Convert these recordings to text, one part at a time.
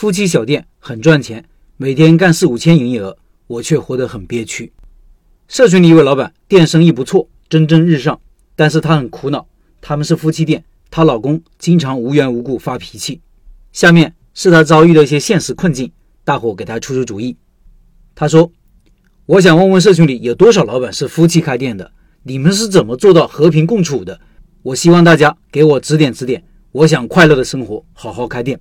夫妻小店很赚钱，每天干四五千营业额，我却活得很憋屈。社群里一位老板，店生意不错，蒸蒸日上，但是他很苦恼。他们是夫妻店，她老公经常无缘无故发脾气。下面是她遭遇的一些现实困境，大伙给她出出主意。她说：“我想问问社群里有多少老板是夫妻开店的？你们是怎么做到和平共处的？我希望大家给我指点指点。我想快乐的生活，好好开店。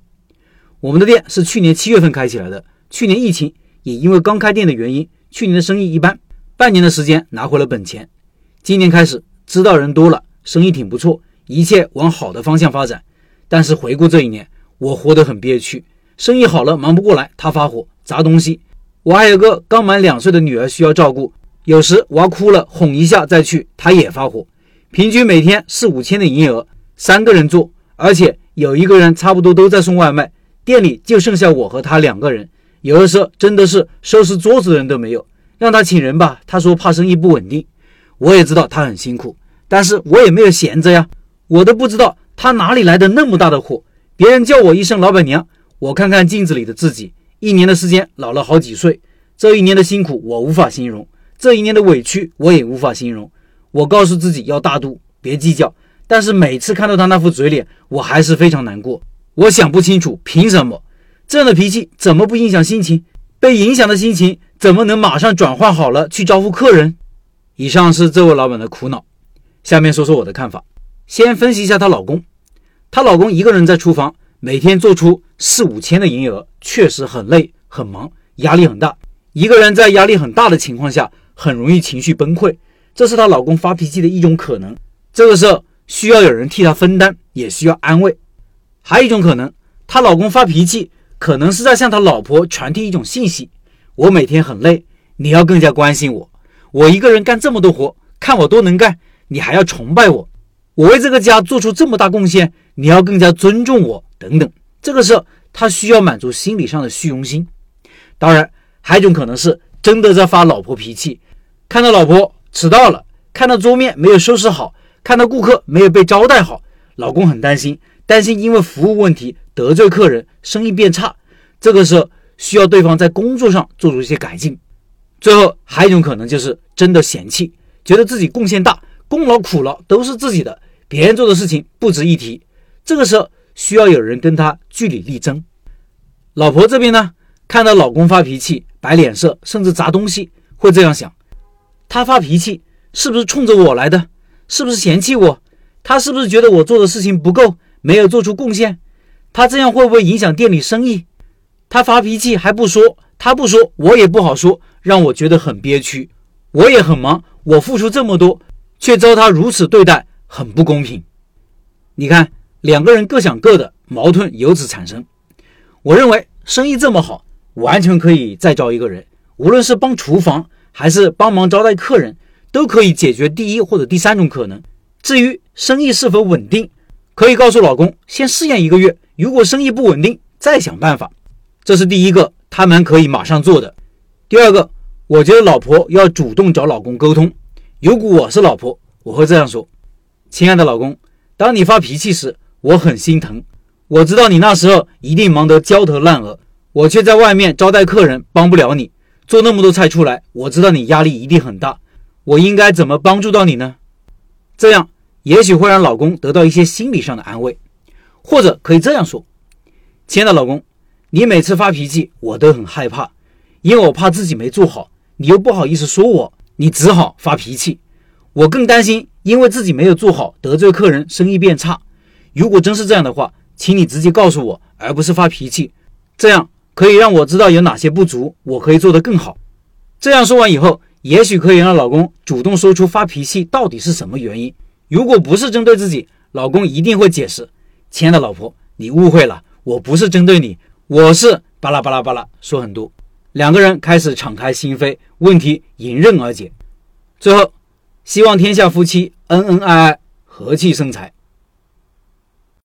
我们的店是去年七月份开起来的，去年疫情也因为刚开店的原因，去年的生意一般，半年的时间拿回了本钱。今年开始知道人多了。”生意挺不错，一切往好的方向发展。但是回顾这一年，我活得很憋屈。生意好了忙不过来，他发火砸东西。我还有个刚满两岁的女儿需要照顾，有时娃哭了哄一下再去，他也发火。平均每天四五千的营业额，三个人做，而且有一个人差不多都在送外卖，店里就剩下我和他两个人。有的时候真的是收拾桌子的人都没有，让他请人吧，他说怕生意不稳定。我也知道他很辛苦。但是我也没有闲着呀，我都不知道他哪里来的那么大的火。别人叫我一声老板娘，我看看镜子里的自己，一年的时间老了好几岁。这一年的辛苦我无法形容，这一年的委屈我也无法形容。我告诉自己要大度，别计较。但是每次看到他那副嘴脸，我还是非常难过。我想不清楚，凭什么这样的脾气怎么不影响心情？被影响的心情怎么能马上转换好了去招呼客人？以上是这位老板的苦恼。下面说说我的看法。先分析一下她老公，她老公一个人在厨房，每天做出四五千的营业额，确实很累很忙，压力很大。一个人在压力很大的情况下，很容易情绪崩溃，这是她老公发脾气的一种可能。这个时候需要有人替她分担，也需要安慰。还有一种可能，她老公发脾气，可能是在向他老婆传递一种信息：我每天很累，你要更加关心我。我一个人干这么多活，看我多能干。你还要崇拜我，我为这个家做出这么大贡献，你要更加尊重我，等等。这个时候，他需要满足心理上的虚荣心。当然，还有一种可能是真的在发老婆脾气，看到老婆迟到了，看到桌面没有收拾好，看到顾客没有被招待好，老公很担心，担心因为服务问题得罪客人，生意变差。这个时候需要对方在工作上做出一些改进。最后，还有一种可能就是真的嫌弃，觉得自己贡献大。功劳苦劳都是自己的，别人做的事情不值一提。这个时候需要有人跟他据理力争。老婆这边呢，看到老公发脾气、摆脸色，甚至砸东西，会这样想：他发脾气是不是冲着我来的？是不是嫌弃我？他是不是觉得我做的事情不够，没有做出贡献？他这样会不会影响店里生意？他发脾气还不说，他不说我也不好说，让我觉得很憋屈。我也很忙，我付出这么多。却遭他如此对待，很不公平。你看，两个人各想各的，矛盾由此产生。我认为生意这么好，完全可以再招一个人，无论是帮厨房还是帮忙招待客人，都可以解决第一或者第三种可能。至于生意是否稳定，可以告诉老公先试验一个月，如果生意不稳定，再想办法。这是第一个，他们可以马上做的。第二个，我觉得老婆要主动找老公沟通。如果我是老婆，我会这样说：“亲爱的老公，当你发脾气时，我很心疼。我知道你那时候一定忙得焦头烂额，我却在外面招待客人，帮不了你。做那么多菜出来，我知道你压力一定很大。我应该怎么帮助到你呢？这样也许会让老公得到一些心理上的安慰。或者可以这样说：亲爱的老公，你每次发脾气，我都很害怕，因为我怕自己没做好，你又不好意思说我。”你只好发脾气，我更担心，因为自己没有做好，得罪客人，生意变差。如果真是这样的话，请你直接告诉我，而不是发脾气，这样可以让我知道有哪些不足，我可以做得更好。这样说完以后，也许可以让老公主动说出发脾气到底是什么原因。如果不是针对自己，老公一定会解释：“亲爱的老婆，你误会了，我不是针对你，我是巴拉巴拉巴拉说很多。”两个人开始敞开心扉，问题迎刃而解。最后，希望天下夫妻恩恩爱爱，和气生财。